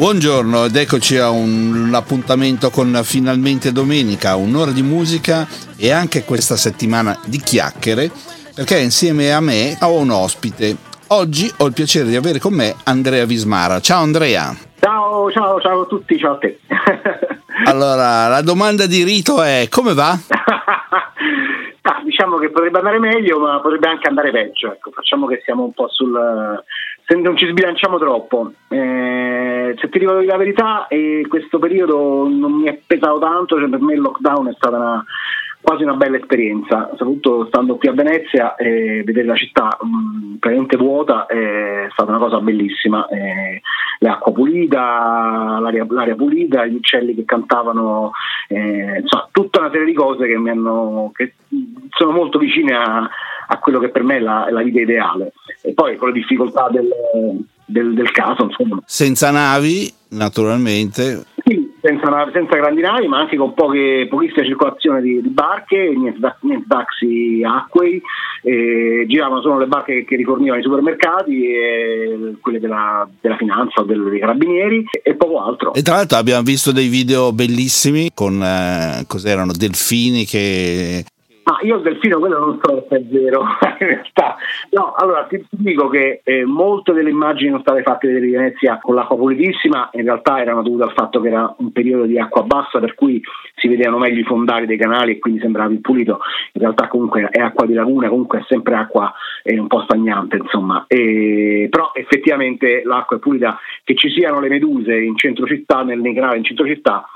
Buongiorno ed eccoci a un, appuntamento con finalmente domenica, un'ora di musica e anche questa settimana di chiacchiere perché insieme a me ho un ospite. Oggi ho il piacere di avere con me Andrea Vismara. Ciao Andrea. Ciao, ciao, ciao a tutti, ciao a te. allora, la domanda di rito è come va? ah, diciamo che potrebbe andare meglio, ma potrebbe anche andare peggio. Ecco, facciamo che siamo un po' sul. Se non ci sbilanciamo troppo. Eh, se ti dico la verità, eh, questo periodo non mi è pesato tanto, cioè per me il lockdown è stata una quasi una bella esperienza, soprattutto stando qui a Venezia e vedere la città mh, praticamente vuota è stata una cosa bellissima. Eh, l'acqua pulita, l'aria, l'aria, pulita, gli uccelli che cantavano, eh, insomma, tutta una serie di cose che, hanno, che sono molto vicine a, a, quello che per me è la, è la vita ideale. E poi con le difficoltà del, del, del caso, insomma. Senza navi, naturalmente. Sì, senza, senza, grandi navi, ma anche con poche, pochissima circolazione di, di barche, niente, niente taxi acquei, eh, giravano solo le barche che, che rifornivano i supermercati, e quelle della, della finanza o dei carabinieri e poco altro. E tra l'altro abbiamo visto dei video bellissimi con eh, cos'erano delfini che Ah, io il delfino quello non so se è vero, in realtà. No, allora ti, dico che eh, molte delle immagini sono state fatte vedere di Venezia con l'acqua pulitissima, in realtà erano dovute al fatto che era un periodo di acqua bassa, per cui si vedevano meglio i fondali dei canali e quindi sembrava più pulito. In realtà comunque è acqua di laguna, comunque è sempre acqua eh, un po' stagnante, insomma. E, però effettivamente l'acqua è pulita, che ci siano le meduse in centro città, nel, nei canali in centro città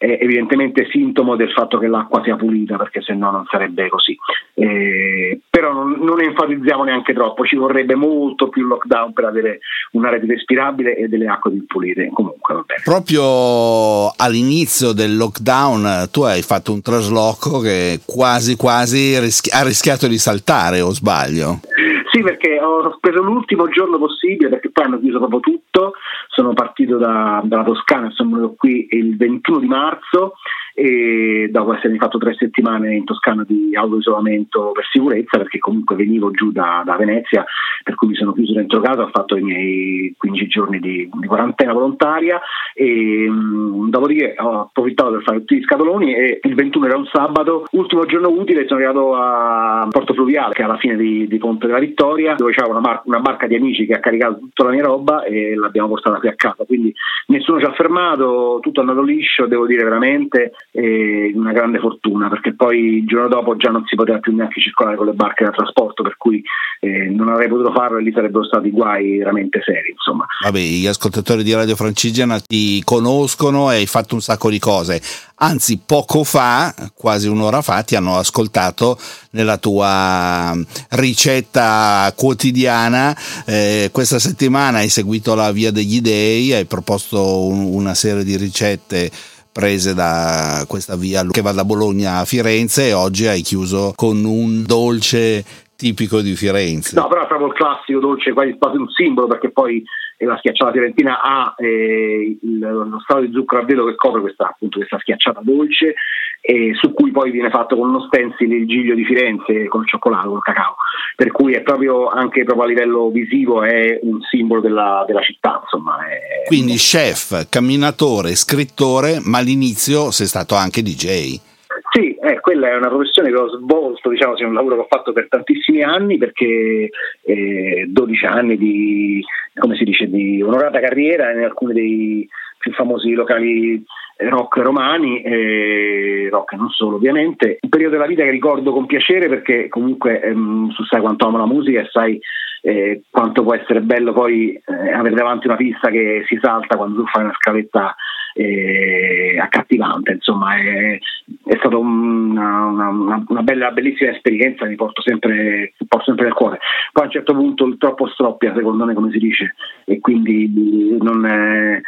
è evidentemente sintomo del fatto che l'acqua sia pulita, perché se no non sarebbe così. Eh, però non, non, enfatizziamo neanche troppo, ci vorrebbe molto più lockdown per avere una rete respirabile e delle acque più pulite. Comunque, va bene. Proprio all'inizio del lockdown tu hai fatto un trasloco che quasi quasi rischi- ha rischiato di saltare, o sbaglio? Sì, perché ho preso l'ultimo giorno possibile, perché poi hanno chiuso proprio tutto. Sono partito da, dalla Toscana sono venuto qui il 21 di marzo e dopo essermi fatto tre settimane in Toscana di autoisolamento per sicurezza perché comunque venivo giù da, da, Venezia per cui mi sono chiuso dentro casa ho fatto i miei 15 giorni di, di quarantena volontaria e mh, mm, dopodiché ho approfittato per fare tutti gli scatoloni e il 21 era un sabato ultimo giorno utile sono arrivato a Porto Fluviale che è alla fine di, di Ponte della Vittoria dove c'era una, mar- una, barca di amici che ha caricato tutta la mia roba e l'abbiamo portata qui a casa. Quindi nessuno ci ha fermato tutto è andato liscio devo dire veramente e una grande fortuna perché poi il giorno dopo già non si poteva più neanche circolare con le barche da trasporto per cui eh, non avrei potuto farlo e lì sarebbero stati guai veramente seri insomma. Vabbè gli ascoltatori di Radio Francigena ti conoscono e hai fatto un sacco di cose anzi poco fa quasi un'ora fa ti hanno ascoltato nella tua ricetta quotidiana eh, questa settimana hai seguito la via degli dei hai proposto un, una serie di ricette prese da questa via che va da Bologna a Firenze e oggi hai chiuso con un dolce tipico di Firenze. No, però è proprio il classico dolce, quasi, un simbolo perché poi la schiacciata fiorentina ha eh, il, lo strato di zucchero a velo che copre questa, appunto, questa schiacciata dolce e su cui poi viene fatto con uno stencil il giglio di Firenze con il cioccolato, con il cacao, per cui è proprio anche proprio a livello visivo è un simbolo della, della città. Insomma, è... Quindi chef, camminatore, scrittore, ma all'inizio sei stato anche DJ. Sì, eh, quella è una professione che ho svolto, diciamo, è un lavoro che ho fatto per tantissimi anni perché eh, 12 anni di, come si dice, di onorata carriera in alcuni dei più famosi locali rock romani, e rock non solo ovviamente. Un periodo della vita che ricordo con piacere perché comunque ehm, sai quanto amo la musica e sai eh, quanto può essere bello poi eh, avere davanti una pista che si salta quando tu fai una scaletta eh, accattivante, insomma è, è stata una, una, una, bella, bellissima esperienza, mi porto sempre, porto sempre nel cuore. Poi a un certo punto il troppo stroppia, secondo me come si dice, e quindi non,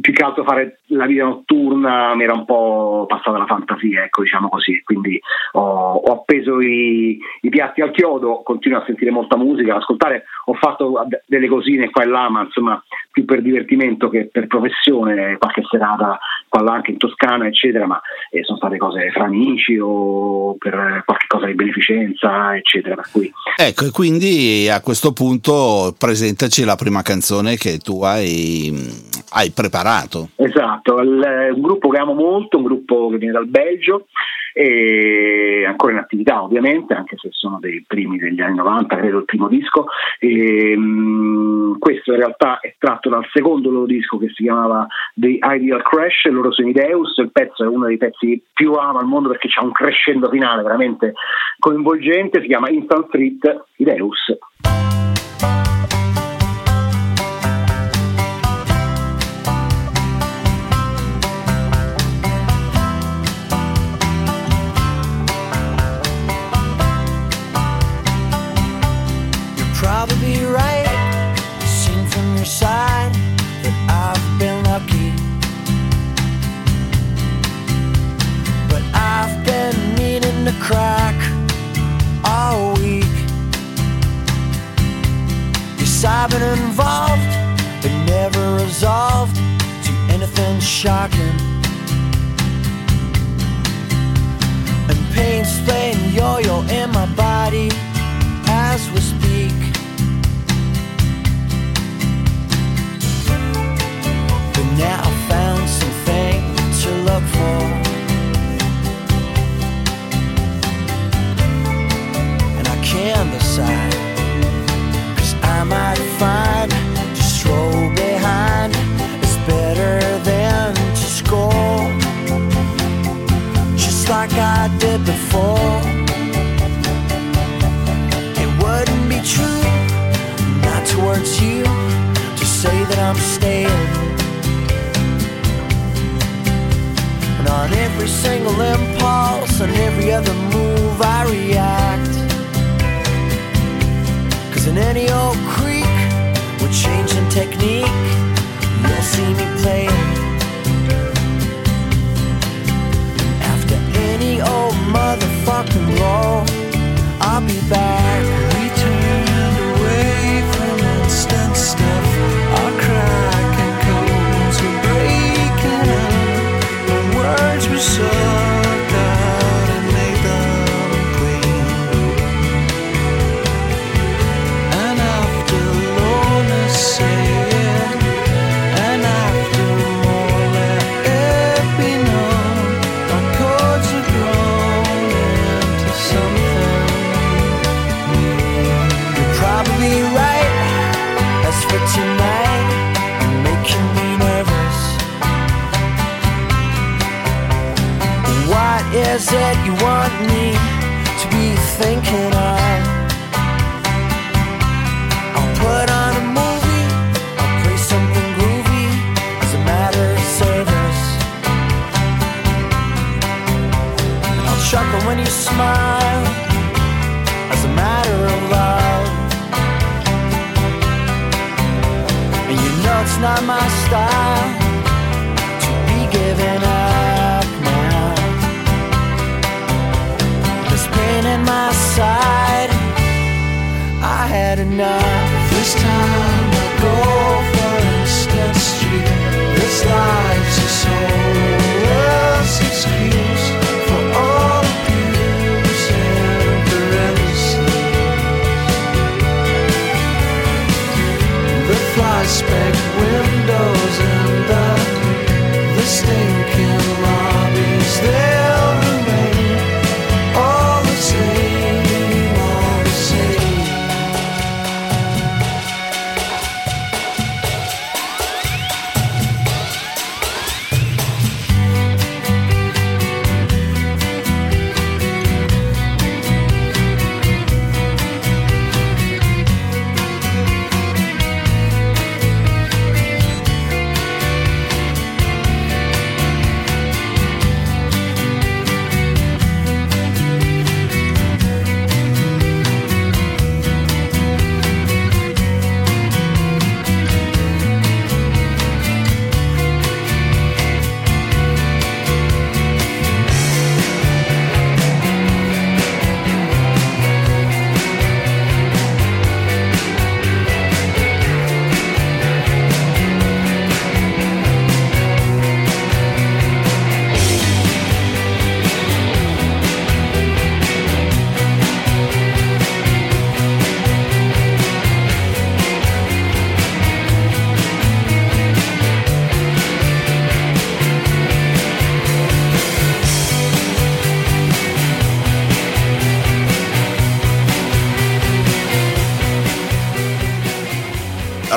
più che altro fare la vita notturna mi era un po' passata la fantasia, ecco, diciamo così. Quindi ho, ho appeso i, i, piatti al chiodo, continuo a sentire molta musica, ad ascoltare, ho fatto delle cosine qua e là, ma insomma più per divertimento che per professione, qualche serata qua e là anche in Toscana, eccetera, ma eh, sono state cose fra amici o per qualche cosa di beneficenza, eccetera. Per cui... Ecco, e quindi a questo punto presentaci la prima canzone che tu hai, mm, hai preparato separato. Esatto, il, eh, un gruppo che amo molto, un gruppo che viene dal Belgio, e ancora in attività ovviamente, anche se sono dei primi degli anni 90, credo il primo disco. E, mh, questo in realtà è tratto dal secondo loro disco che si chiamava The Ideal Crash, loro sono Ideus, il pezzo è uno dei pezzi più amo al mondo perché c'è un crescendo finale veramente coinvolgente, si chiama Instant Street Ideus.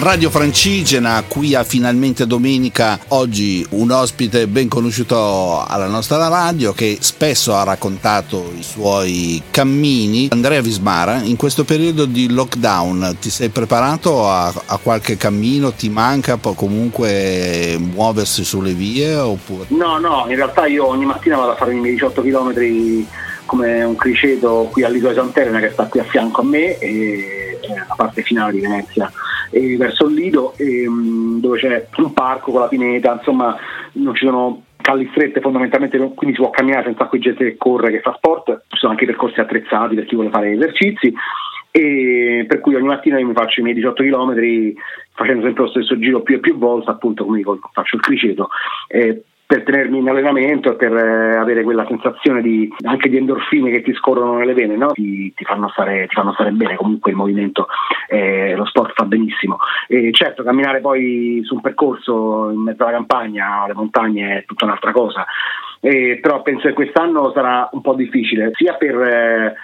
Radio Francigena, qui a Finalmente Domenica, oggi un ospite ben conosciuto alla nostra radio che spesso ha raccontato i suoi cammini. Andrea Vismara, in questo periodo di lockdown ti sei preparato a, a qualche cammino? Ti manca comunque muoversi sulle vie? Oppure? No, no, in realtà io ogni mattina vado a fare i miei 18 km come un criceto qui all'isola di Santerna che sta qui a fianco a me e la parte finale di Venezia e verso il Lido e, mm, dove c'è un parco con la pineta insomma non ci sono calli strette fondamentalmente quindi si può camminare senza qui gente che corre che fa sport ci sono anche percorsi attrezzati per chi vuole fare esercizi e per cui ogni mattina io mi faccio i miei 18 km facendo sempre lo stesso giro più e più volte appunto come dico faccio il criceto. Eh, per tenermi in allenamento e per eh, avere quella sensazione di, anche di endorfine che ti scorrono nelle vene, no? ti, ti, fanno stare, ti, fanno stare, bene, comunque il movimento, eh, lo sport fa benissimo. E certo, camminare poi su un percorso in mezzo alla campagna, alle montagne è tutta un'altra cosa, eh, però penso che quest'anno sarà un po' difficile, sia per... Eh,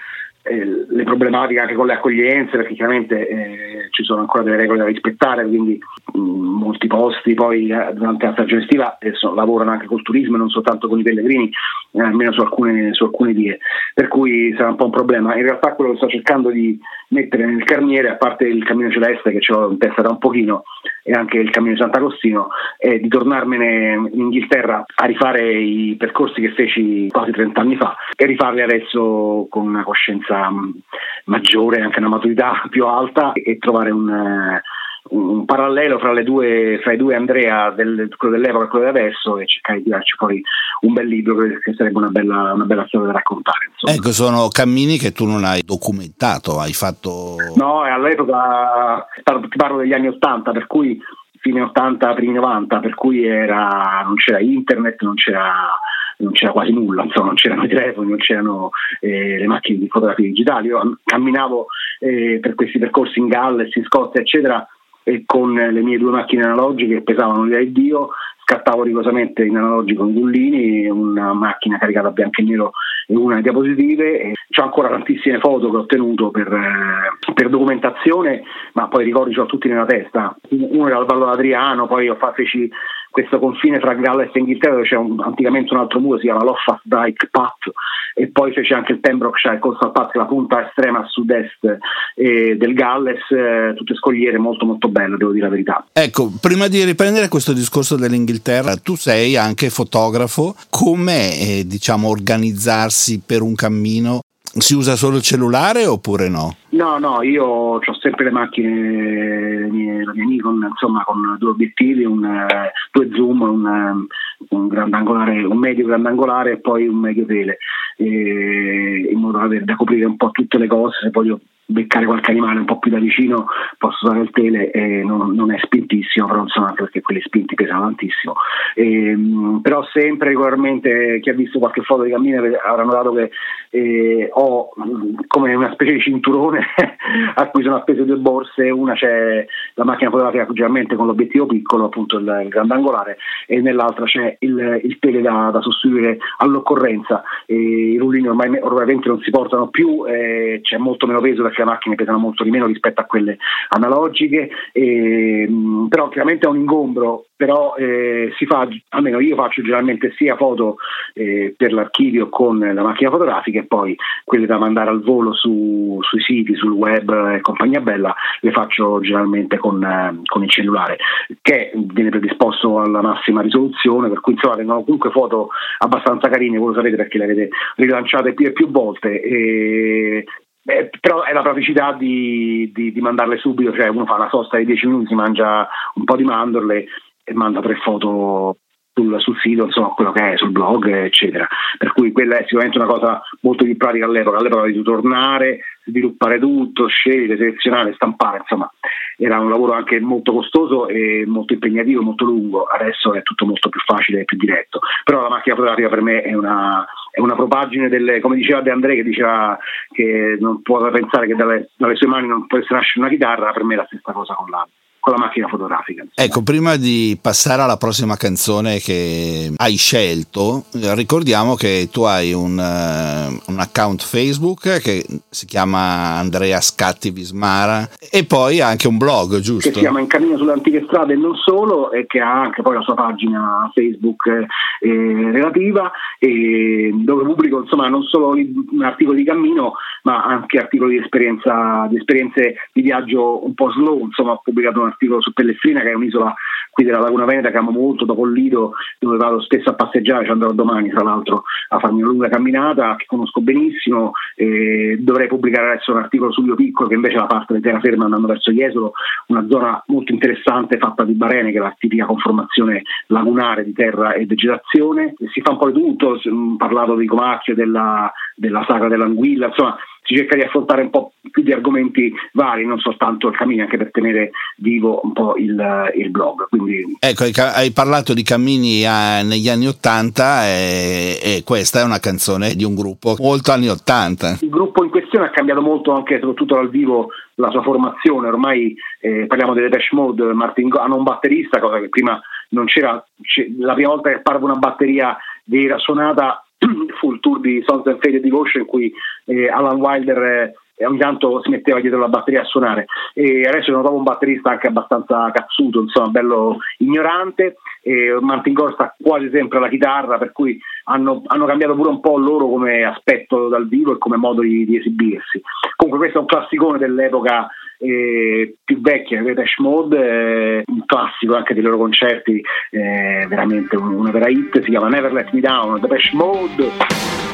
eh, le problematiche anche con le accoglienze, perché chiaramente eh, ci sono ancora delle regole da rispettare, quindi mh, molti posti poi eh, durante la stagione estiva adesso lavorano anche col turismo e non soltanto con i pellegrini, eh, almeno su alcune, su alcune vie, per cui sarà un po' un problema. In realtà quello che sto cercando di mettere nel carniere, a parte il cammino celeste che ho in testa da un pochino, e anche il cammino di Sant'Agostino, è di tornarmene in Inghilterra a rifare i percorsi che feci quasi 30 anni fa e rifarli adesso con una coscienza mm, maggiore, anche una maturità più alta e trovare un, eh, un parallelo fra, due, fra, i due Andrea, del, quello dell'epoca e quello di adesso, e cercare di tirarci poi un bel libro che sarebbe una bella, una bella storia da raccontare. Insomma. Ecco, sono cammini che tu non hai documentato, hai fatto. No, all'epoca ti parlo degli anni Ottanta, per cui fine 80, primi 90, per cui era, non c'era internet, non c'era non c'era quasi nulla, insomma, non c'erano i telefoni, non c'erano eh, le macchine di fotografia digitali. Io camminavo eh, per questi percorsi in Galles, in Scozia, eccetera, con le mie due macchine analogiche che pesavano di Dio, scattavo rigorosamente in analogico con Gullini, una macchina caricata a bianco e nero e una diapositive. E ho ancora tantissime foto che ho ottenuto per, eh, per documentazione, ma poi ricordi ce l'ho tutti nella testa. Uno era al Vallo d'Adriano, poi ho fatto, feci questo confine tra Galles e Inghilterra dove c'è un, anticamente un altro muro, si chiama Loffas Dyke Path e poi c'è anche il Pembrokeshire Coastal Path, la punta estrema a sud-est eh, del Galles, eh, tutte scogliere molto molto belle, devo dire la verità. Ecco, prima di riprendere questo discorso dell'Inghilterra, tu sei anche fotografo, come eh, diciamo organizzarsi per un cammino? Si usa solo il cellulare oppure no? No, no, io ho sempre le macchine, la mia Nikon, insomma, con due obiettivi, un, eh, due zoom, un, eh, un, grandangolare, un medio grandangolare e poi un medio tele, e, in modo da, da coprire un po' tutte le cose, se voglio beccare qualche animale un po' più da vicino posso usare il tele e non, non è spintissimo però insomma anche perché quelli spinti pesano tantissimo. E, ehm, però sempre regolarmente chi ha visto qualche foto di cammino avrà notato che eh, ho come una specie di cinturone a cui sono appese due borse una c'è la macchina fotografica generalmente con l'obiettivo piccolo appunto il, il grandangolare e nell'altra c'è il, il tele da, da, sostituire all'occorrenza. E i rullini ormai ormai non si portano più eh, c'è molto meno peso perché le macchine pesano molto di meno rispetto a quelle analogiche, e, però chiaramente è un ingombro, però eh, si fa, almeno io faccio generalmente sia foto eh, per l'archivio con la macchina fotografica e poi quelle da mandare al volo su, sui siti, sul web e compagnia bella, le faccio generalmente con, eh, con il cellulare, che viene predisposto alla massima risoluzione, per cui insomma vengono comunque foto abbastanza carine, voi lo sapete perché le avete rilanciate più e più volte. E Beh, però è la praticità di, di, di, mandarle subito, cioè uno fa una sosta di 10 minuti, si mangia un po' di mandorle e manda tre foto sul, sul, sito, insomma, quello che è, sul blog, eccetera. Per cui quella è sicuramente una cosa molto più pratica all'epoca, all'epoca di tornare, sviluppare tutto, scegliere, selezionare, stampare, insomma, era un lavoro anche molto costoso e molto impegnativo, molto lungo, adesso è tutto molto più facile e più diretto. Però la macchina fotografica per me è una, è una propagine delle, come diceva De André che diceva che non può pensare che dalle, dalle sue mani non può essere nascere una chitarra, per me è la stessa cosa con la, con la macchina fotografica. Ecco, prima di passare alla prossima canzone che hai scelto, ricordiamo che tu hai un, uh, un account Facebook che si chiama Andrea Scatti Vismara e poi anche un blog, giusto? Che si chiama In cammino sulle antiche strade e non solo e che ha anche poi la sua pagina Facebook eh, relativa e dove pubblico insomma non solo articoli di cammino ma anche articoli di, esperienza, di esperienze di viaggio un po' slow, insomma ho pubblicato un articolo su Pellestrina che è un'isola qui della Laguna Veneta che amo molto, dopo il Lido dove vado spesso a passeggiare, ci andrò domani tra l'altro a farmi una lunga camminata che conosco benissimo, e dovrei pubblicare adesso un articolo su Rio Piccolo che invece è la parte di terraferma andando verso Jesolo, una zona molto interessante fatta di barene che è la tipica conformazione lagunare di terra e vegetazione, si fa un po' di tutto, parlato di Comacchio, della, della sagra dell'anguilla, insomma si cerca di affrontare un po' più di argomenti vari, non soltanto il cammino, anche per tenere vivo un po' il, il blog. Quindi... Ecco, hai parlato di cammini a, negli anni Ottanta e, e, questa è una canzone di un gruppo molto anni Ottanta. Il gruppo in questione ha cambiato molto anche soprattutto dal vivo la sua formazione, ormai eh, parliamo delle Dash Mode, Martin Go- hanno un batterista, cosa che prima non c'era, la prima volta che parve una batteria vera suonata fu il tour di Sons and Fade Devotion in cui eh, Alan Wilder eh, ogni tanto si metteva dietro la batteria a suonare. E adesso sono proprio un batterista anche abbastanza cazzuto, insomma bello ignorante e Martin Gore sta quasi sempre alla chitarra per cui hanno, hanno, cambiato pure un po' loro come aspetto dal vivo e come modo di, di esibirsi. Comunque questo è un classicone dell'epoca eh, più vecchia, Depeche Mode, eh, un classico anche dei loro concerti, eh, veramente una vera hit, si chiama Never Let Me Down, Depeche Mode.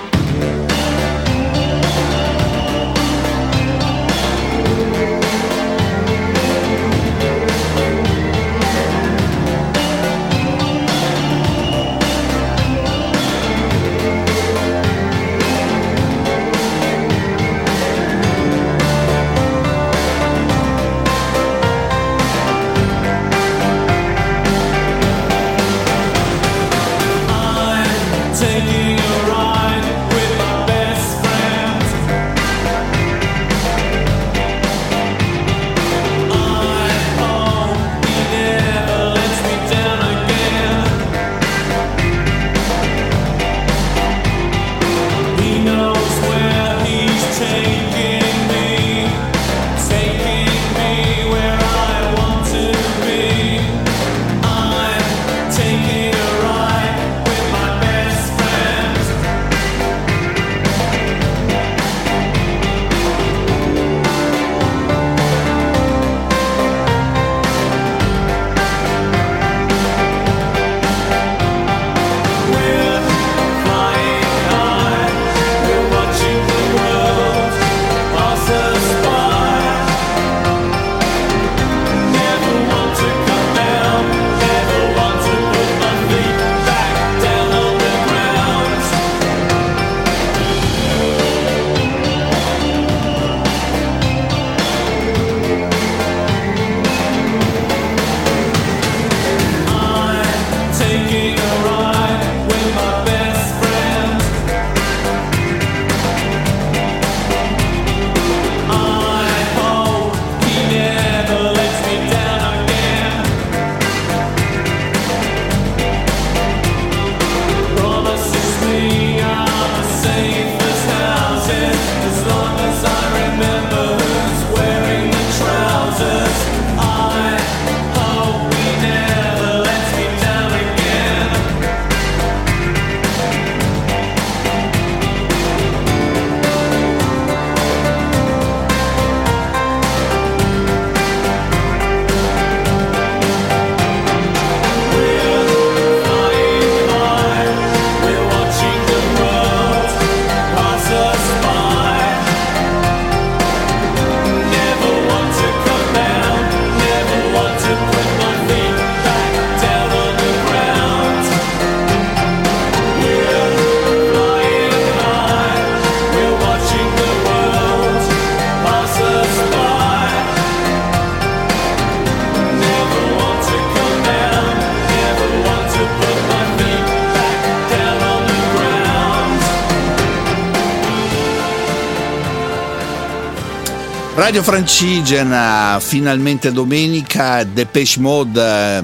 Radio Francigena, finalmente domenica, Depeche Mode eh,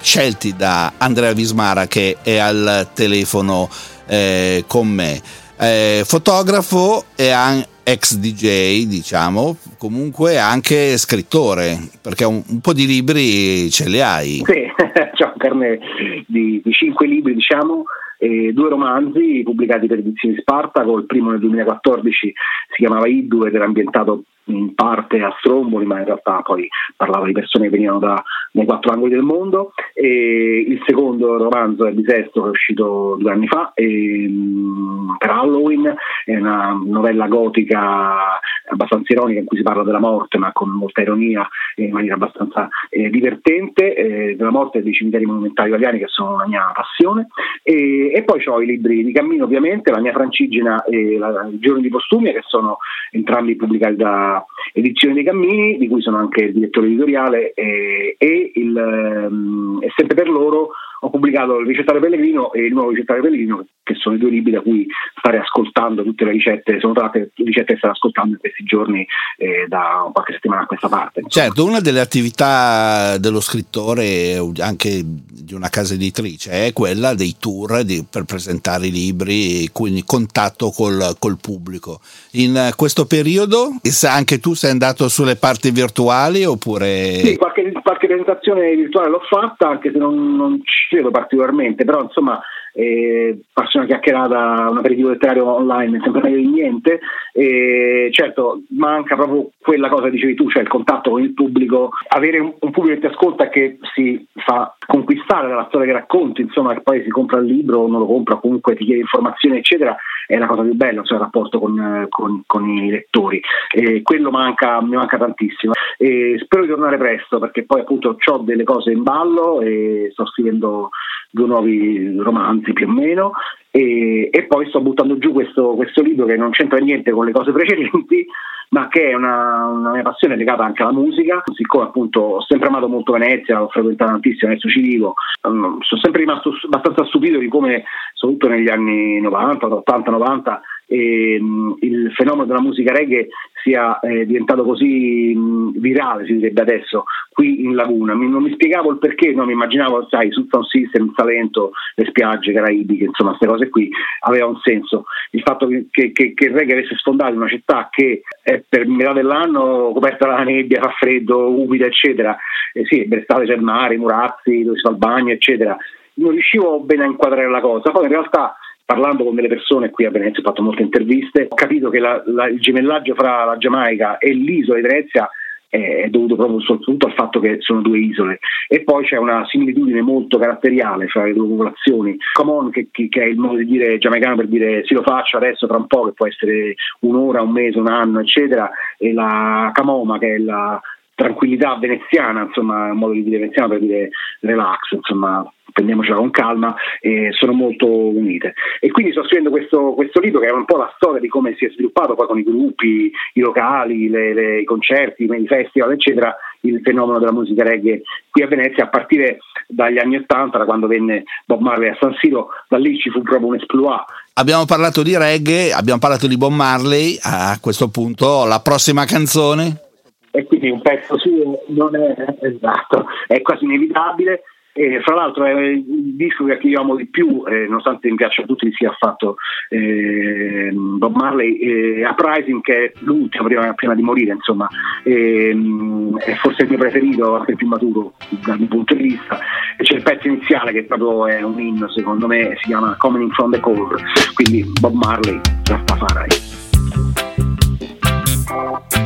scelti da Andrea Vismara che è al telefono eh, con me. Eh, fotografo e an- ex DJ, diciamo, comunque anche scrittore, perché un, un po' di libri ce li hai. Sì, c'è un carne di, di cinque libri, diciamo, e due romanzi pubblicati per Edizioni Spartaco, il primo nel 2014 si chiamava Iddu ed era ambientato in parte a Stromboli, ma in realtà poi parlava di persone che venivano da, dai quattro angoli del mondo. E il secondo romanzo è Bisesto, che è uscito due anni fa, e, per Halloween, è una novella gotica abbastanza ironica in cui si parla della morte, ma con molta ironia e in maniera abbastanza eh, divertente, eh, della morte dei cimiteri monumentali italiani che sono una mia passione. E, e poi ho i libri di cammino, ovviamente, la mia Francigena e la, i giorni di postumia, che sono entrambi pubblicati da Edizione dei Cammini, di cui sono anche il direttore editoriale, e, e, il, ehm, e sempre per loro ho pubblicato il ricettario Pellegrino e il nuovo ricettario Pellegrino, che sono i due libri da cui stare ascoltando tutte le ricette, sono tratte ricette che state ascoltando in questi giorni eh, da qualche settimana a questa parte. Insomma. Certo, una delle attività dello scrittore, anche di una casa editrice, è quella dei tour di, per presentare i libri, quindi contatto col, col pubblico. In questo periodo anche tu sei andato sulle parti virtuali oppure... Sì, qualche, qualche presentazione virtuale l'ho fatta, anche se non, non ci credo particolarmente, però insomma eh, farsi una chiacchierata, un aperitivo letterario online è sempre meglio di niente. E certo, manca proprio quella cosa che dicevi tu, cioè il contatto con il pubblico, avere un, un pubblico che ti ascolta che si fa conquistare dalla storia che racconti, insomma, che poi si compra il libro o non lo compra, comunque ti chiede informazioni, eccetera, è la cosa più bella, cioè il rapporto con, con, con i lettori. E quello manca, mi manca tantissimo. E spero di tornare presto perché poi appunto ho delle cose in ballo e sto scrivendo due nuovi romanzi mezzi più o meno e, e poi sto buttando giù questo, questo, libro che non c'entra niente con le cose precedenti ma che è una, una, mia passione legata anche alla musica. Siccome appunto ho sempre amato molto Venezia ho frequentato tantissimo adesso ci vivo um, sono sempre rimasto abbastanza stupito di come soprattutto negli anni 90, 80, 90 ehm, il fenomeno della musica reggae sia eh, diventato così mh, virale, si direbbe adesso, qui in laguna. Mi, non mi spiegavo il perché, non mi immaginavo, sai, sul sound system, Salento, le spiagge caraibiche, insomma, queste cose qui aveva un senso. Il fatto che, che, che il reggae avesse sfondato in una città che è per metà dell'anno coperta dalla nebbia, fa freddo, umida, eccetera, e sì, per estate c'è il mare, i murazzi, dove si fa il bagno, eccetera non riuscivo bene a inquadrare la cosa. Poi in realtà parlando con delle persone qui a Venezia, ho fatto molte interviste, ho capito che la, la, il gemellaggio fra la Giamaica e l'isola di Venezia è dovuto proprio soprattutto al fatto che sono due isole e poi c'è una similitudine molto caratteriale fra le due popolazioni. Common, che, che, è il modo di dire giamaicano per dire sì lo faccio adesso tra un po', che può essere un'ora, un mese, un anno, eccetera, e la Camoma che è la tranquillità veneziana, insomma, un modo di dire veneziano per dire relax, insomma, prendiamocela con calma, eh, sono molto unite. E quindi sto scrivendo questo, questo, libro che è un po' la storia di come si è sviluppato poi con i gruppi, i locali, le, le, i concerti, i festival, eccetera, il fenomeno della musica reggae qui a Venezia a partire dagli anni Ottanta, da quando venne Bob Marley a San Siro, da lì ci fu proprio un esploit. Abbiamo parlato di reggae, abbiamo parlato di Bob Marley, a questo punto la prossima canzone? E quindi un pezzo suo non è esatto, è quasi inevitabile e fra l'altro è il disco che io di più, eh, nonostante mi piaccia a tutti, sia fatto eh, Bob Marley e Uprising, che è l'ultimo prima, prima di morire, insomma, è forse il mio preferito, anche il più maturo dal mio punto di vista. E c'è il pezzo iniziale che proprio è un inno, secondo me, si chiama Coming from the Cold, quindi Bob Marley, Rastafari. coming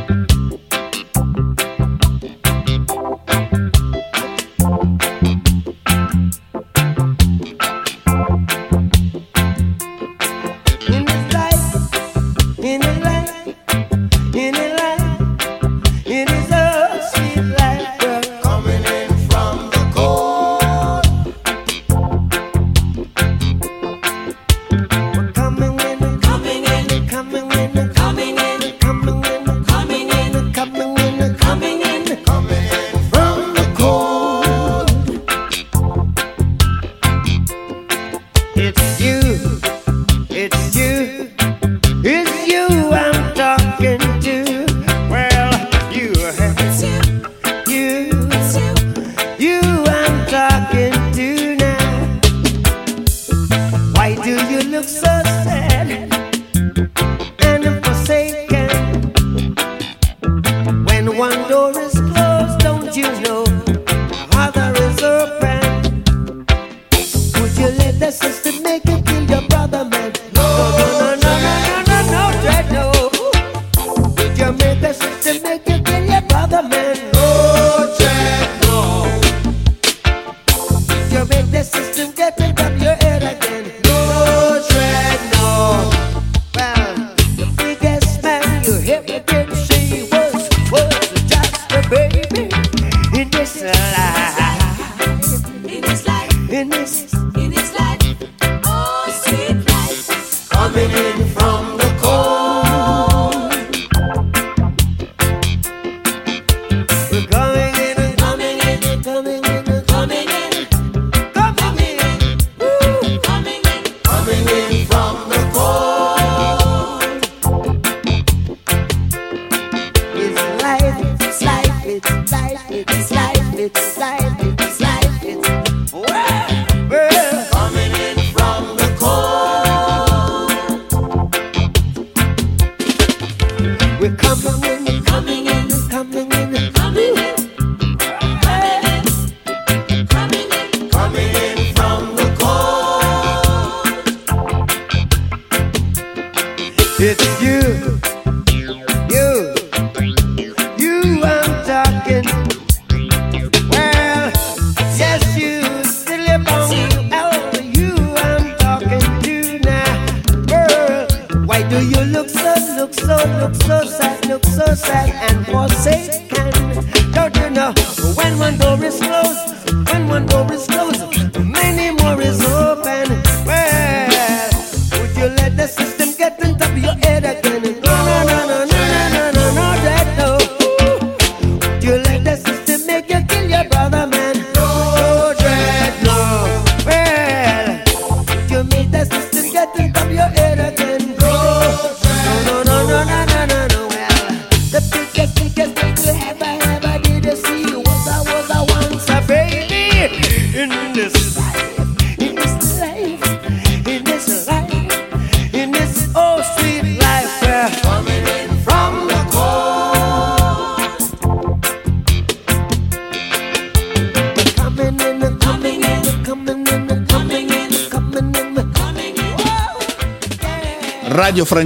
Radio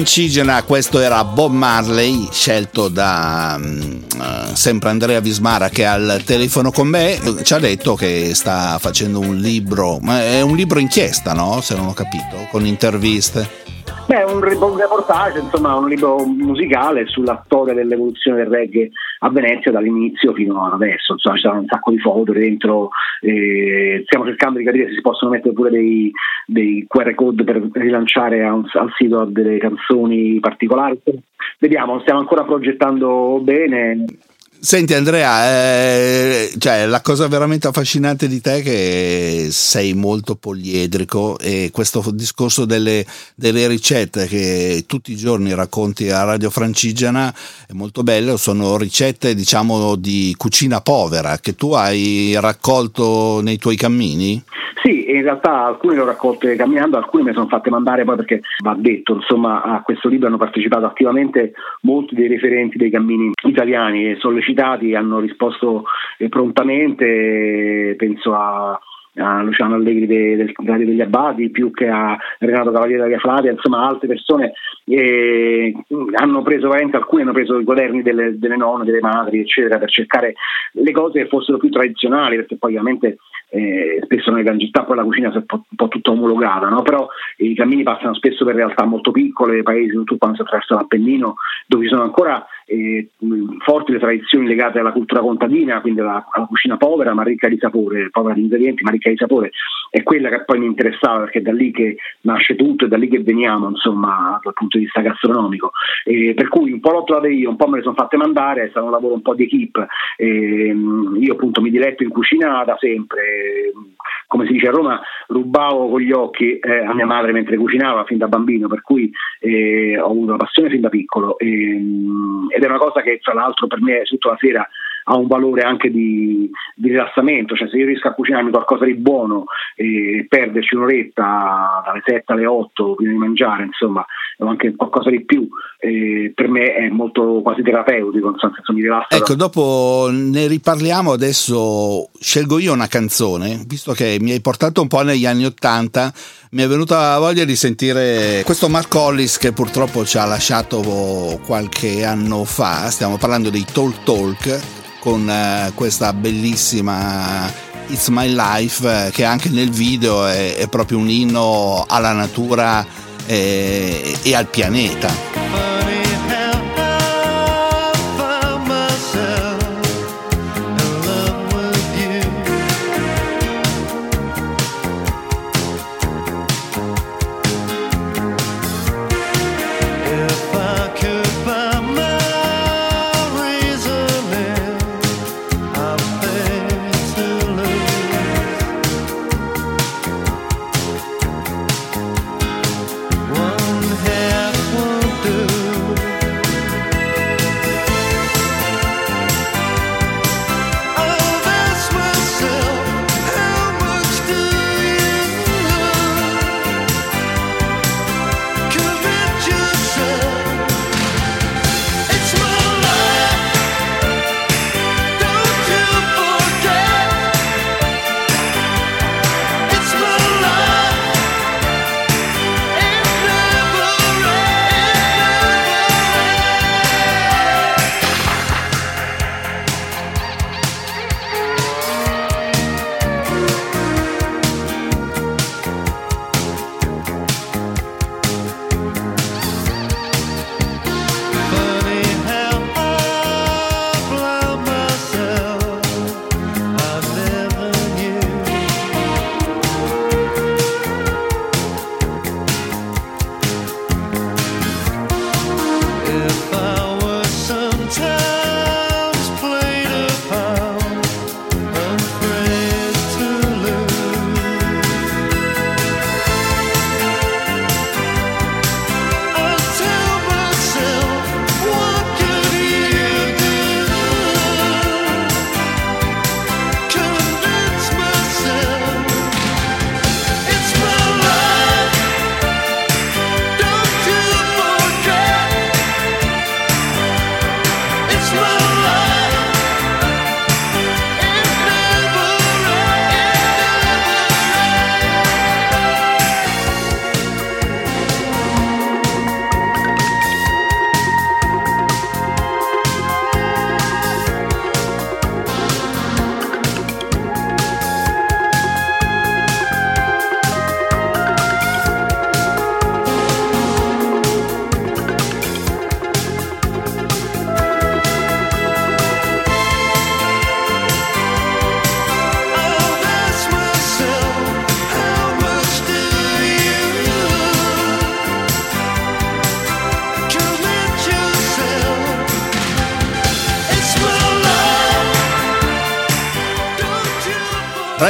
Francigena, questo era Bob Marley, scelto da uh, sempre Andrea Vismara che al telefono con me, ci ha detto che sta facendo un libro, ma è un libro inchiesta, no? Se non ho capito, con interviste. Beh, un reportage, insomma, un libro musicale sulla storia dell'evoluzione del reggae a Venezia dall'inizio fino ad adesso. Insomma, ci sono un sacco di foto dentro. Eh, stiamo cercando di capire se si possono mettere pure dei, dei QR code per rilanciare un, al sito delle canzoni particolari. Vediamo, stiamo ancora progettando bene. Senti Andrea, eh, cioè, la cosa veramente affascinante di te è che sei molto poliedrico e questo discorso delle, delle, ricette che tutti i giorni racconti a Radio Francigena è molto bello, sono ricette diciamo di cucina povera che tu hai raccolto nei tuoi cammini? Sì, in realtà alcune le ho raccolte camminando, alcune me le sono fatte mandare poi perché va detto, insomma, a questo libro hanno partecipato attivamente molti dei referenti dei cammini italiani sollecitati, hanno risposto eh, prontamente, penso a a Luciano Allegri de, del Radio degli Abbati, più che a Renato Cavaliere Via Flavia, insomma altre persone eh, hanno preso alcuni hanno preso i governi delle, delle, nonne, delle madri, eccetera, per cercare le cose che fossero più tradizionali, perché poi ovviamente eh, spesso nelle grandi città poi la cucina è un po', un po tutta omologata, no? però i cammini passano spesso per realtà molto piccole, paesi soprattutto quando si attraversa l'Appennino, dove ci sono ancora eh, forti le tradizioni legate alla cultura contadina, quindi alla, alla, cucina povera ma ricca di sapore, povera di ingredienti ma ricca di sapore, è quella che poi mi interessava perché è da lì che nasce tutto, è da lì che veniamo, insomma, dal punto di vista gastronomico. Eh, per cui un po' l'ho trovata io, un po' me le sono fatte mandare, è stato un lavoro un po' di equip. Eh, io appunto mi diletto in cucina da sempre, come si dice a Roma, rubavo con gli occhi eh, a mia madre mentre cucinava fin da bambino, per cui eh, ho avuto una passione fin da piccolo. Ehm, ed è una cosa che tra l'altro per me tutta la sera ha un valore anche di, di, rilassamento, cioè se io riesco a cucinarmi qualcosa di buono e perderci un'oretta dalle 7 alle 8 prima di mangiare, insomma, o anche qualcosa di più, eh, per me è molto quasi terapeutico, nel senso mi rilassa. Ecco, dopo ne riparliamo, adesso scelgo io una canzone, visto che mi hai portato un po' negli anni Ottanta, mi è venuta voglia di sentire questo Mark Hollis che purtroppo ci ha lasciato qualche anno fa, stiamo parlando dei Talk Talk con eh, questa bellissima It's My Life eh, che anche nel video è, è proprio un inno alla natura e, e al pianeta.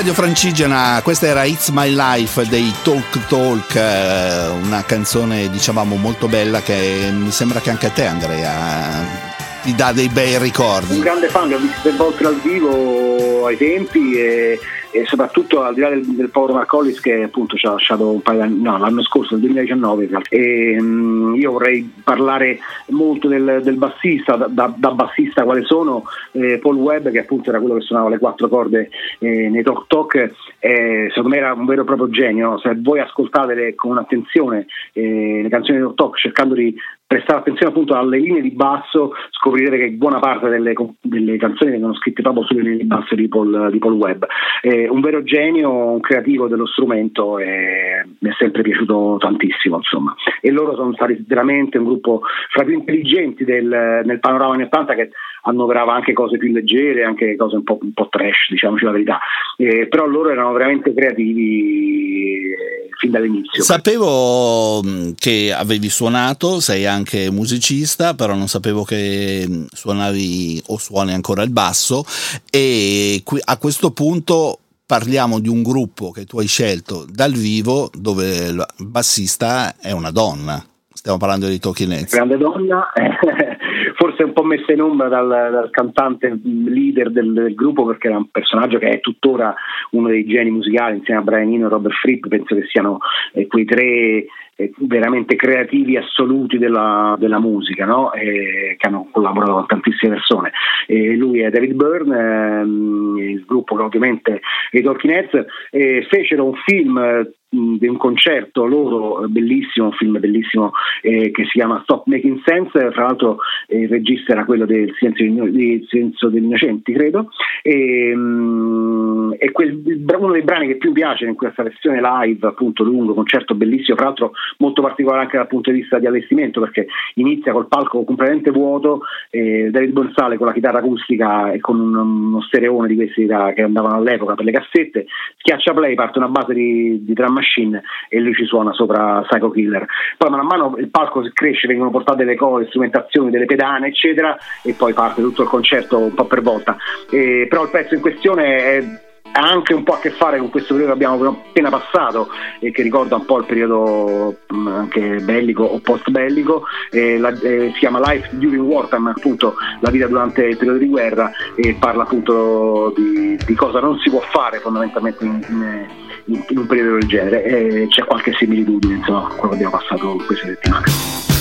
Radio Francigena, questa era It's My Life dei Talk Talk, eh, una canzone diciamo molto bella che mi sembra che anche a te Andrea ti dà dei bei ricordi. Un grande fan, l'ho visto volte dal vivo ai tempi e e soprattutto al di là del, del povero Marcollis che appunto ci ha lasciato un paio di anni, no, l'anno scorso, nel 2019 e, um, io vorrei parlare molto del, del bassista, da, da, da, bassista quale sono, eh, Paul Webb che appunto era quello che suonava le quattro corde eh, nei Talk Talk, eh, secondo me era un vero e proprio genio, se voi ascoltate con attenzione eh, le canzoni dei Talk Talk cercando di prestare attenzione appunto alle linee di basso, scoprirete che buona parte delle, delle canzoni vengono scritte proprio sulle linee di basso di Paul, di Paul Webb. Eh, un vero genio, un creativo dello strumento e mi è sempre piaciuto tantissimo, insomma. E loro sono stati veramente un gruppo fra i più intelligenti del, nel panorama anni 80 che annoverava anche cose più leggere, anche cose un po', un po trash, diciamoci la verità. Eh, però loro erano veramente creativi eh, fin dall'inizio. Sapevo mm, che avevi suonato, sei anche musicista, però non sapevo che mm, suonavi o suoni ancora il basso e a questo punto parliamo di un gruppo che tu hai scelto dal vivo dove il bassista è una donna. Stiamo parlando di Talking Heads. Grande donna, forse un po' messa in ombra dal, dal cantante leader del, del, gruppo perché era un personaggio che è tuttora uno dei geni musicali insieme a Brian Eno e Robert Fripp, penso che siano eh, quei tre eh, veramente creativi assoluti della, della musica, no? eh, che hanno collaborato con tantissime persone. Lui è David Byrne, ehm, il gruppo ovviamente è i Talking Heads, fecero un film di un concerto loro bellissimo, un film bellissimo eh, che si chiama Stop Making Sense, fra l'altro eh, il regista era quello del Senso degli Innocenti, credo, e, um, e quel, uno dei brani che più piace in questa versione live, appunto lungo, concerto bellissimo, fra l'altro molto particolare anche dal punto di vista di allestimento perché inizia col palco completamente vuoto, eh, David Bonsale con la chitarra acustica e con un, uno stereone di questi da, che andavano all'epoca per le cassette, schiaccia play, parte una base di, di drum machine e lui ci suona sopra Psycho Killer. Poi man mano il palco cresce, vengono portate le cose, strumentazioni, delle pedane, eccetera, e poi parte tutto il concerto un po' per volta. Eh, però il pezzo in questione è ha anche un po' a che fare con questo periodo che abbiamo appena passato e che ricorda un po' il periodo mm, anche bellico o post bellico eh, eh, si chiama Life During Wartime appunto la vita durante il periodo di guerra e parla appunto di, di cosa non si può fare fondamentalmente in, in, in un periodo del genere e c'è qualche similitudine insomma con quello che abbiamo passato queste settimane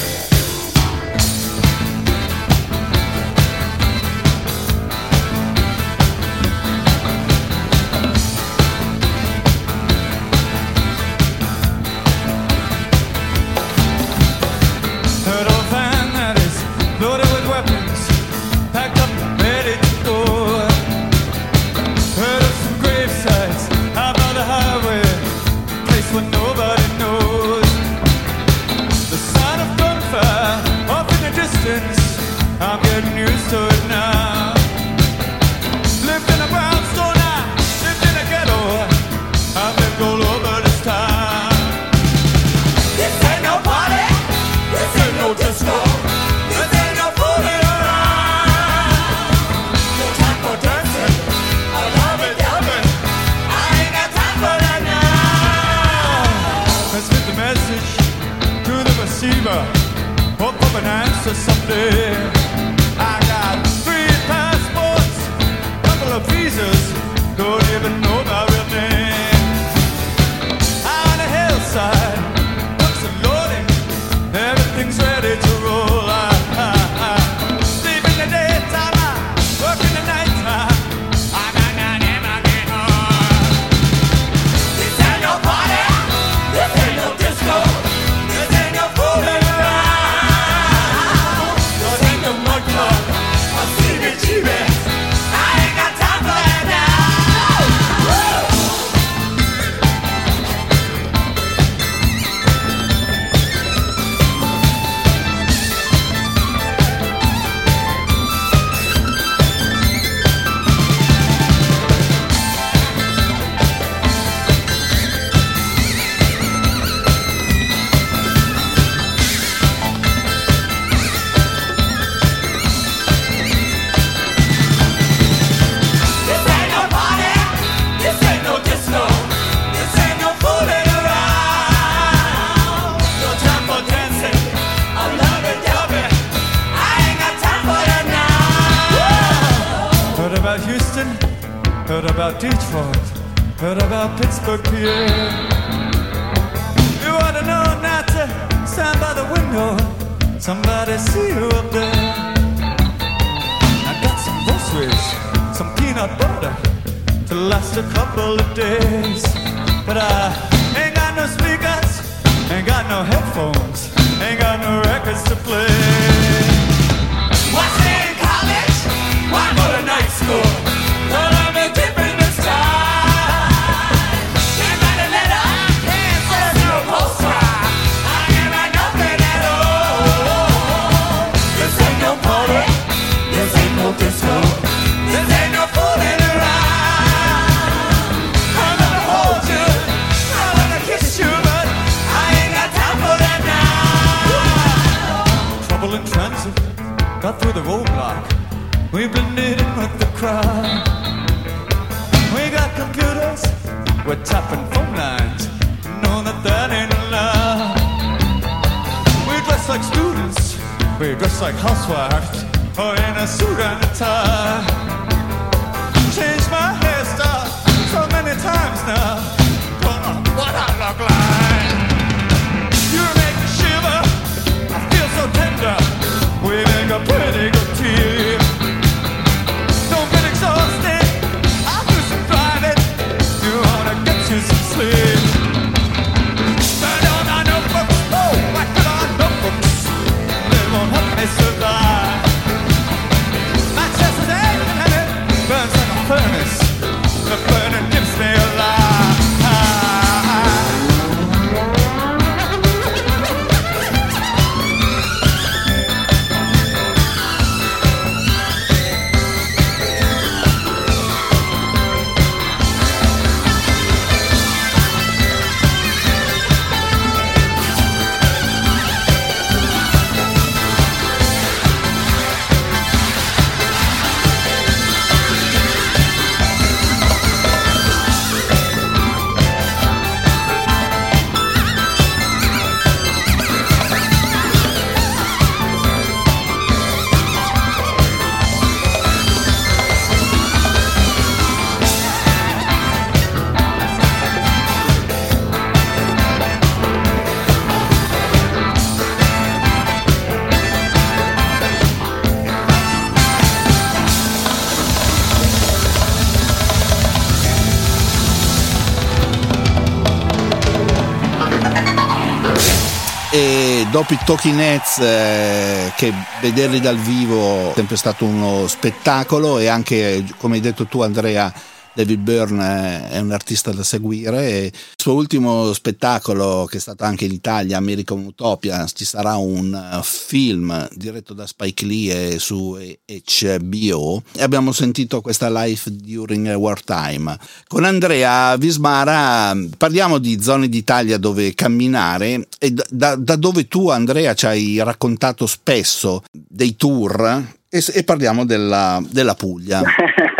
dopo i Talking Heads eh, che vederli dal vivo è sempre stato uno spettacolo e anche come hai detto tu Andrea David Byrne è un artista da seguire e il suo ultimo spettacolo che è stato anche in Italia American Utopia ci sarà un uh, film diretto da Spike Lee su HBO e abbiamo sentito questa Life During Wartime. Con Andrea Vismara parliamo di zone d'Italia dove camminare e da, da dove tu Andrea ci hai raccontato spesso dei tour e, e parliamo della, della Puglia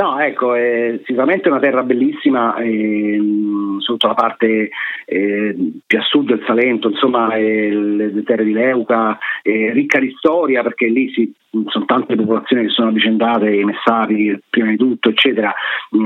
No, ecco, è sicuramente una terra bellissima, eh, soprattutto la parte eh, più a sud del Salento, insomma, eh, le terre di Leuca, ricca di storia perché lì si, sono tante popolazioni che sono avvicendate, i Messari prima di tutto, eccetera.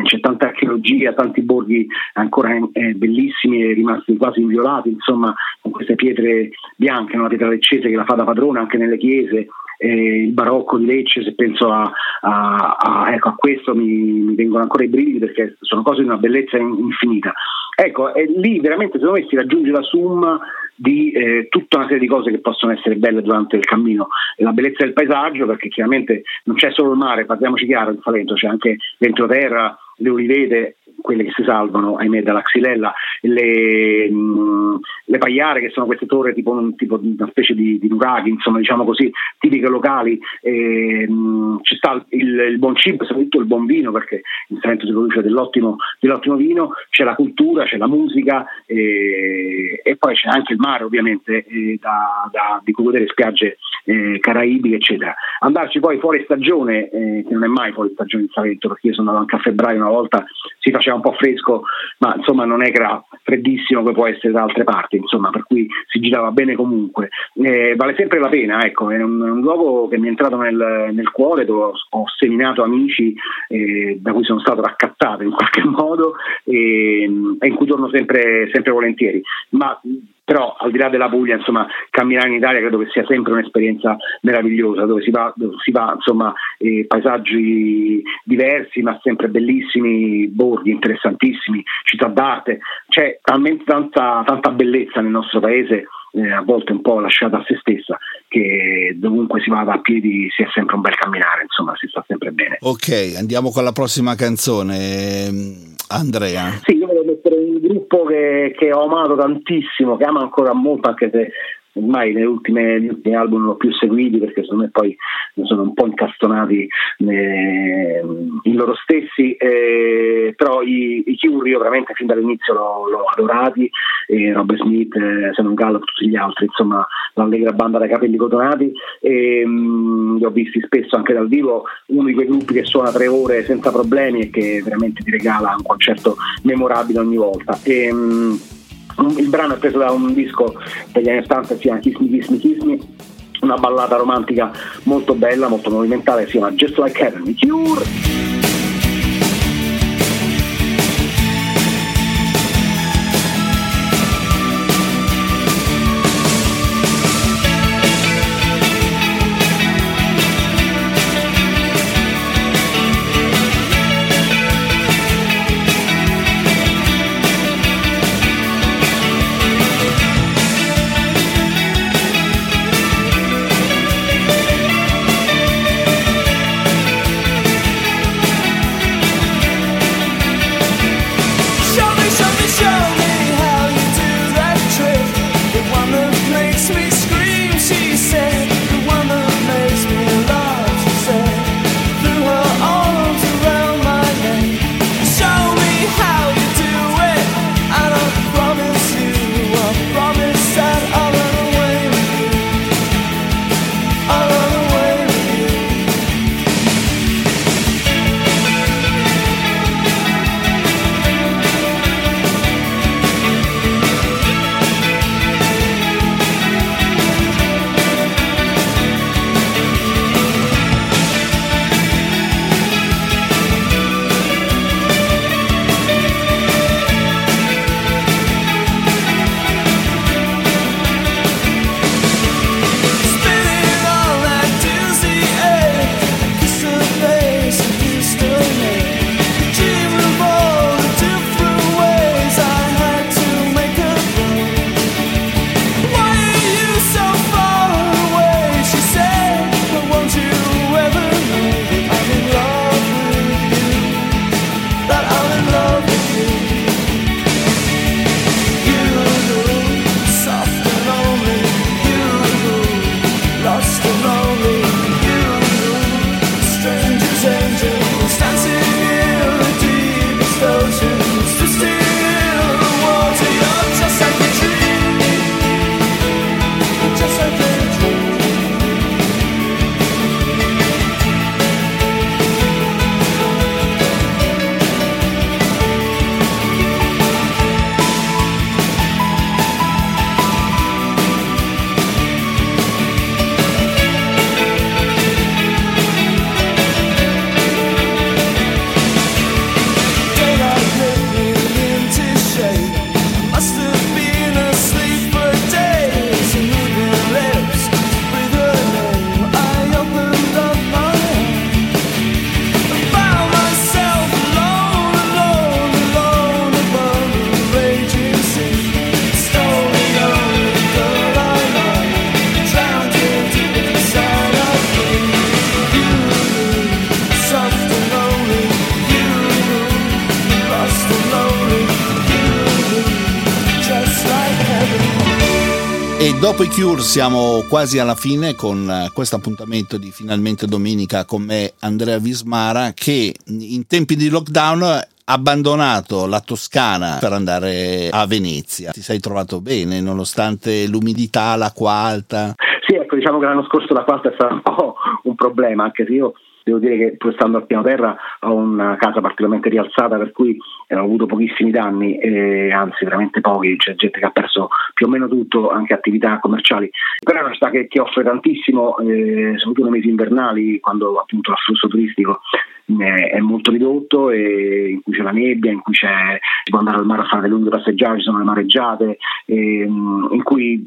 C'è tanta archeologia, tanti borghi ancora eh, bellissimi e rimasti quasi inviolati, insomma, con queste pietre bianche, una pietra leccese che la fa da padrona anche nelle chiese eh, il barocco di Lecce, se penso a, a, a, ecco, a questo mi, mi, vengono ancora i brividi perché sono cose di una bellezza infinita. Ecco, lì veramente secondo me si raggiunge la summa di eh, tutta una serie di cose che possono essere belle durante il cammino. La bellezza del paesaggio, perché chiaramente non c'è solo il mare, parliamoci chiaro, in Salento c'è anche l'entroterra, le olivete, quelle che si salvano, ahimè, dalla xylella, le, mh, le pagliare che sono queste torri tipo, tipo una specie di, di nuraghi, insomma, diciamo così, tipiche locali. E, mh, ci sta il, il, buon cibo, soprattutto il buon vino, perché in Salento si produce dell'ottimo, dell'ottimo vino, c'è la cultura, c'è la musica e, e poi c'è anche il mare, ovviamente, da, da, di cui godere spiagge eh, caraibiche, eccetera. Andarci poi fuori stagione, eh, che non è mai fuori stagione in Salento, perché io sono andato anche a febbraio una volta, si faceva un po' fresco, ma insomma non era freddissimo come può essere da altre parti, insomma, per cui si girava bene comunque. Eh, vale sempre la pena, ecco, è un, un, luogo che mi è entrato nel, nel cuore, dove ho, ho seminato amici eh, da cui sono stato raccattato in qualche modo e, e in cui torno sempre, sempre volentieri. Ma però al di là della Puglia insomma camminare in Italia credo che sia sempre un'esperienza meravigliosa dove si va, dove si va insomma eh, paesaggi diversi ma sempre bellissimi borghi interessantissimi città d'arte c'è talmente tanta, tanta bellezza nel nostro paese eh, a volte un po' lasciata a se stessa, che dovunque si vada a piedi sia sempre un bel camminare, insomma si sta sempre bene. Ok, andiamo con la prossima canzone, Andrea. Sì, io volevo un gruppo che, che ho amato tantissimo, che ama ancora molto, anche se ormai negli ultimi, ultimi album non ho più seguiti perché secondo me poi sono un po' incastonati eh, in loro stessi eh, però i, i Cure io veramente fin dall'inizio l'ho, l'ho adorati eh, Robert Smith, eh, Simon Gallup tutti gli altri insomma l'allegra banda dai capelli cotonati e, mh, li ho visti spesso anche dal vivo uno di quei gruppi che suona tre ore senza problemi e che veramente ti regala un concerto memorabile ogni volta. E, mh, il brano è preso da un disco degli anni 80 si chiama Kiss Me Kiss Me una ballata romantica molto bella, molto movimentale, si chiama Just Like Heaven, Cure. Dopo i Cure siamo quasi alla fine con eh, questo appuntamento di Finalmente Domenica con me Andrea Vismara che in tempi di lockdown ha abbandonato la Toscana per andare a Venezia. Ti sei trovato bene nonostante l'umidità, l'acqua alta? Sì, ecco, diciamo che l'anno scorso la quarta è stato un po' un problema, anche se io devo dire che pur stando al piano terra ho una casa particolarmente rialzata per cui ho avuto pochissimi danni, eh, anzi veramente pochi, c'è gente che ha perso più o meno tutto, anche attività commerciali, però è una città che, che offre tantissimo, eh, soprattutto nei mesi invernali quando appunto l'afflusso turistico eh, è molto ridotto e in cui c'è la nebbia, in cui c'è, si può andare al mare a fare delle lunghe passeggiate, ci sono le mareggiate, in cui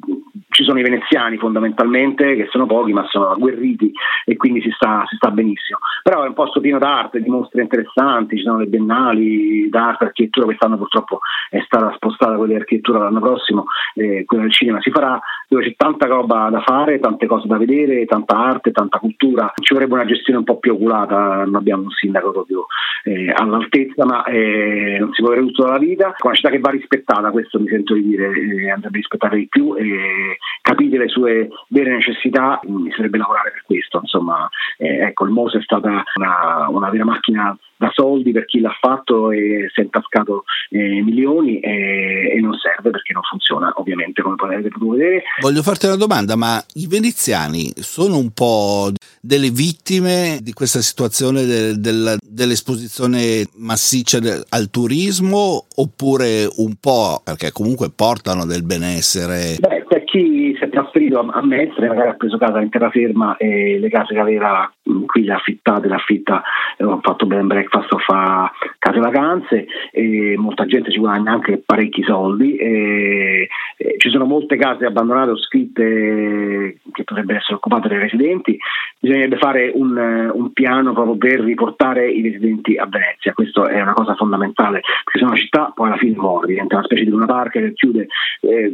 ci sono i veneziani fondamentalmente, che sono pochi ma sono agguerriti e quindi si sta, si sta benissimo. Però è un posto pieno d'arte, di mostre interessanti, ci sono le biennali d'arte, architettura, quest'anno purtroppo è stata spostata quella di architettura l'anno prossimo, eh, quella del cinema si farà, dove c'è tanta roba da fare, tante cose da vedere, tanta arte, tanta cultura. Ci vorrebbe una gestione un po' più oculata, non abbiamo un sindaco proprio eh, all'altezza, ma eh, non si può avere tutto dalla vita. È una città che va rispettata, questo mi sento di dire, eh, andrebbe rispettata di più e capite le sue vere necessità, bisognerebbe lavorare per questo. Insomma, eh, ecco, il MOSE è stata una, una vera macchina da soldi per chi l'ha fatto e si è intascato eh, milioni e, e non serve perché non funziona, ovviamente, come potete vedere. Voglio farti una domanda, ma i veneziani sono un po' delle vittime di questa situazione del, del dell'esposizione massiccia de- al turismo oppure un po' perché comunque portano del benessere? Beh, per chi si è trasferito a, a Mestre, magari ha preso casa in terraferma e le case che aveva mh, qui le ha affittate, le affitta, eh, ho fatto bed and breakfast fa case vacanze e molta gente ci guadagna anche parecchi soldi. E, e ci sono molte case abbandonate o scritte che potrebbero essere occupate dai residenti. Bisognerebbe fare un, un piano proprio per riportare i residenti a Venezia. Questa è una cosa fondamentale, perché se la città poi alla fine muore, diventa una specie di una parca che chiude. Eh,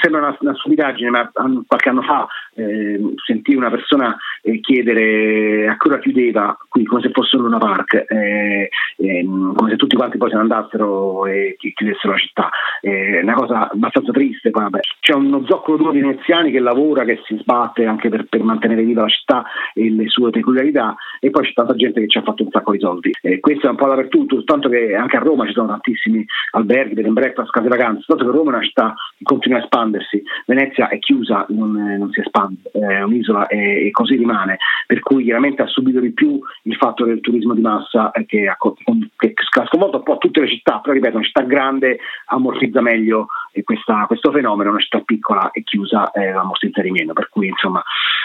sembra una, una stupidaggine, ma an- qualche anno fa eh, sentii una persona eh, chiedere a che chiudeva qui come se fosse un Luna Park, eh, ehm, come se tutti quanti poi se ne andassero e chi- chiudessero la città. È una cosa abbastanza triste. Vabbè. C'è uno zoccolo duro di veneziani che lavora, che si sbatte anche per, per mantenere viva la città e le sue peculiarità, e poi c'è tanta gente che ci ha fatto un sacco di soldi. Eh, questo è un po' dappertutto, soltanto che anche a Roma ci sono tantissimi alberghi, bed and breakfast, case vacanze, soltanto che Roma è una città che continua a espandersi, Venezia è chiusa, non, non si espande, è un'isola e, così rimane, per cui chiaramente ha subito di più il fatto del turismo di massa eh, che ha, che ha sconvolto un po' tutte le città, però ripeto, una città grande ammortizza meglio eh, questa- questo fenomeno, una città piccola e chiusa eh, ammortizza di meno, per cui insomma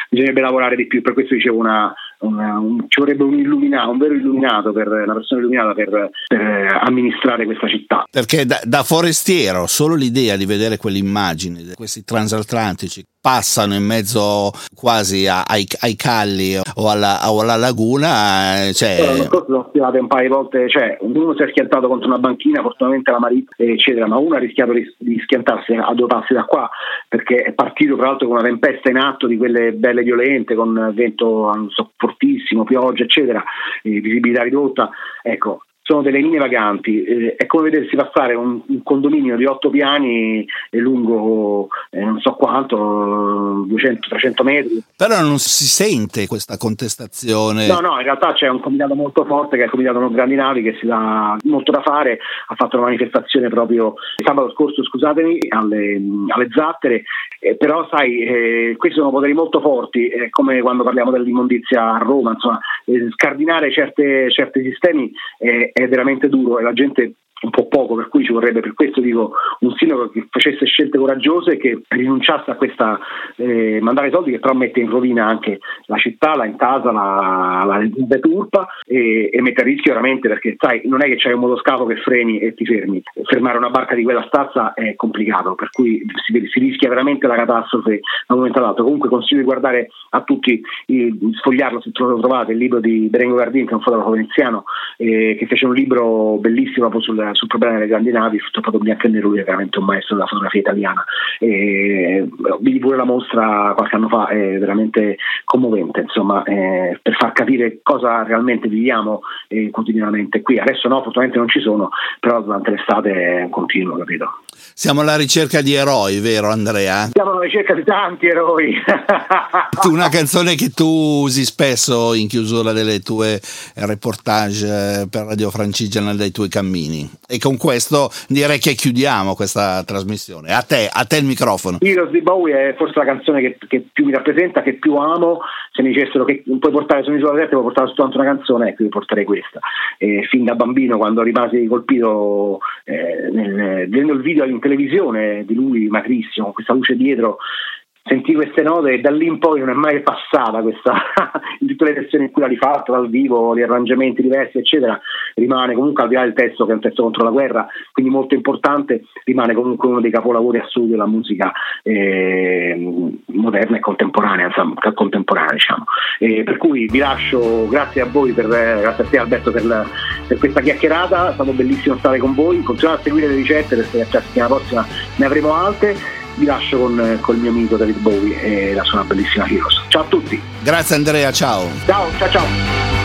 bisognerebbe lavorare di più, per questo dicevo una, una- un- ci vorrebbe un illuminato, un vero illuminato, per, una persona illuminata per, per eh, amministrare questa città. Perché da, da forestiero solo l'idea di vedere quelle immagini, di questi transatlantici passano in mezzo quasi a- ai, ai calli o alla, o alla laguna, eh, cioè, L'anno scorso sono un paio di volte, cioè uno si è schiantato contro una banchina, fortunatamente la marita, eccetera, ma uno ha rischiato di, di schiantarsi a due passi da qua perché è partito tra l'altro con una tempesta in atto di quelle belle violente, con vento non so, fortissimo, pioggia, eccetera, e visibilità ridotta. Ecco, sono delle linee vaganti, eh, è come vedersi passare un, un condominio di otto piani lungo eh, non so quanto, 200-300 metri, però non si sente questa contestazione. No, no, in realtà c'è un comitato molto forte che è il comitato Non Grandi Navi che si dà molto da fare, ha fatto una manifestazione proprio sabato scorso, scusatemi, alle, alle zattere, eh, però sai, eh, questi sono poteri molto forti, è come quando parliamo dell'immondizia a Roma, insomma, eh, scardinare certe- certi sistemi è, veramente duro e la gente un po' poco, per cui ci vorrebbe per questo dico un sindaco che facesse scelte coraggiose, che rinunciasse a questa eh, mandare soldi che però mette in rovina anche la città, la intasa, la, la deturpa e, e mette a rischio veramente perché sai non è che c'hai un motoscafo che freni e ti fermi, fermare una barca di quella stazza è complicato, per cui si, si rischia veramente la catastrofe da un momento all'altro. Comunque consiglio di guardare a tutti, eh, sfogliarlo se lo trovate, il libro di Berengo Gardin che è un fotografo veneziano eh, che fece un libro bellissimo proprio sul, problema delle grandi navi, fotografato bianco e nero, lui è veramente un maestro della fotografia italiana. E, vidi pure la mostra qualche anno fa, è veramente commovente, insomma, eh, per far capire cosa realmente viviamo eh, quotidianamente qui. Adesso no, fortunatamente non ci sono, però durante l'estate è un continuo, capito? Siamo alla ricerca di eroi, vero Andrea? Siamo alla ricerca di tanti eroi. Una canzone che tu usi spesso in chiusura delle tue reportage eh, per Radio Francigena dei tuoi cammini. E con questo direi che chiudiamo questa trasmissione. A te, a te il microfono. Heroes di Bowie è forse la canzone che, che più mi rappresenta, che più amo. Se mi dicessero che puoi portare su un'isola deserta, puoi portare soltanto una canzone, ecco, io porterei questa. E fin da bambino, quando rimasi colpito eh, nel- vedendo il video in televisione di lui magrissimo, con questa luce dietro, sentì queste note e da lì in poi non è mai passata questa in tutte le versioni in cui l'ha rifatto dal vivo, gli arrangiamenti diversi eccetera rimane comunque al di là del testo che è un testo contro la guerra quindi molto importante rimane comunque uno dei capolavori assoluti della musica eh, moderna e contemporanea insomma contemporanea diciamo. Eh, per cui vi lascio grazie a voi per, grazie a te Alberto per, per questa chiacchierata è stato bellissimo stare con voi continuate a seguire le ricette perché la settimana prossima ne avremo altre vi lascio con, con il mio amico David Bowie e la sua bellissima Heroes. Ciao a tutti, Grazie Andrea, ciao. ciao ciao ciao.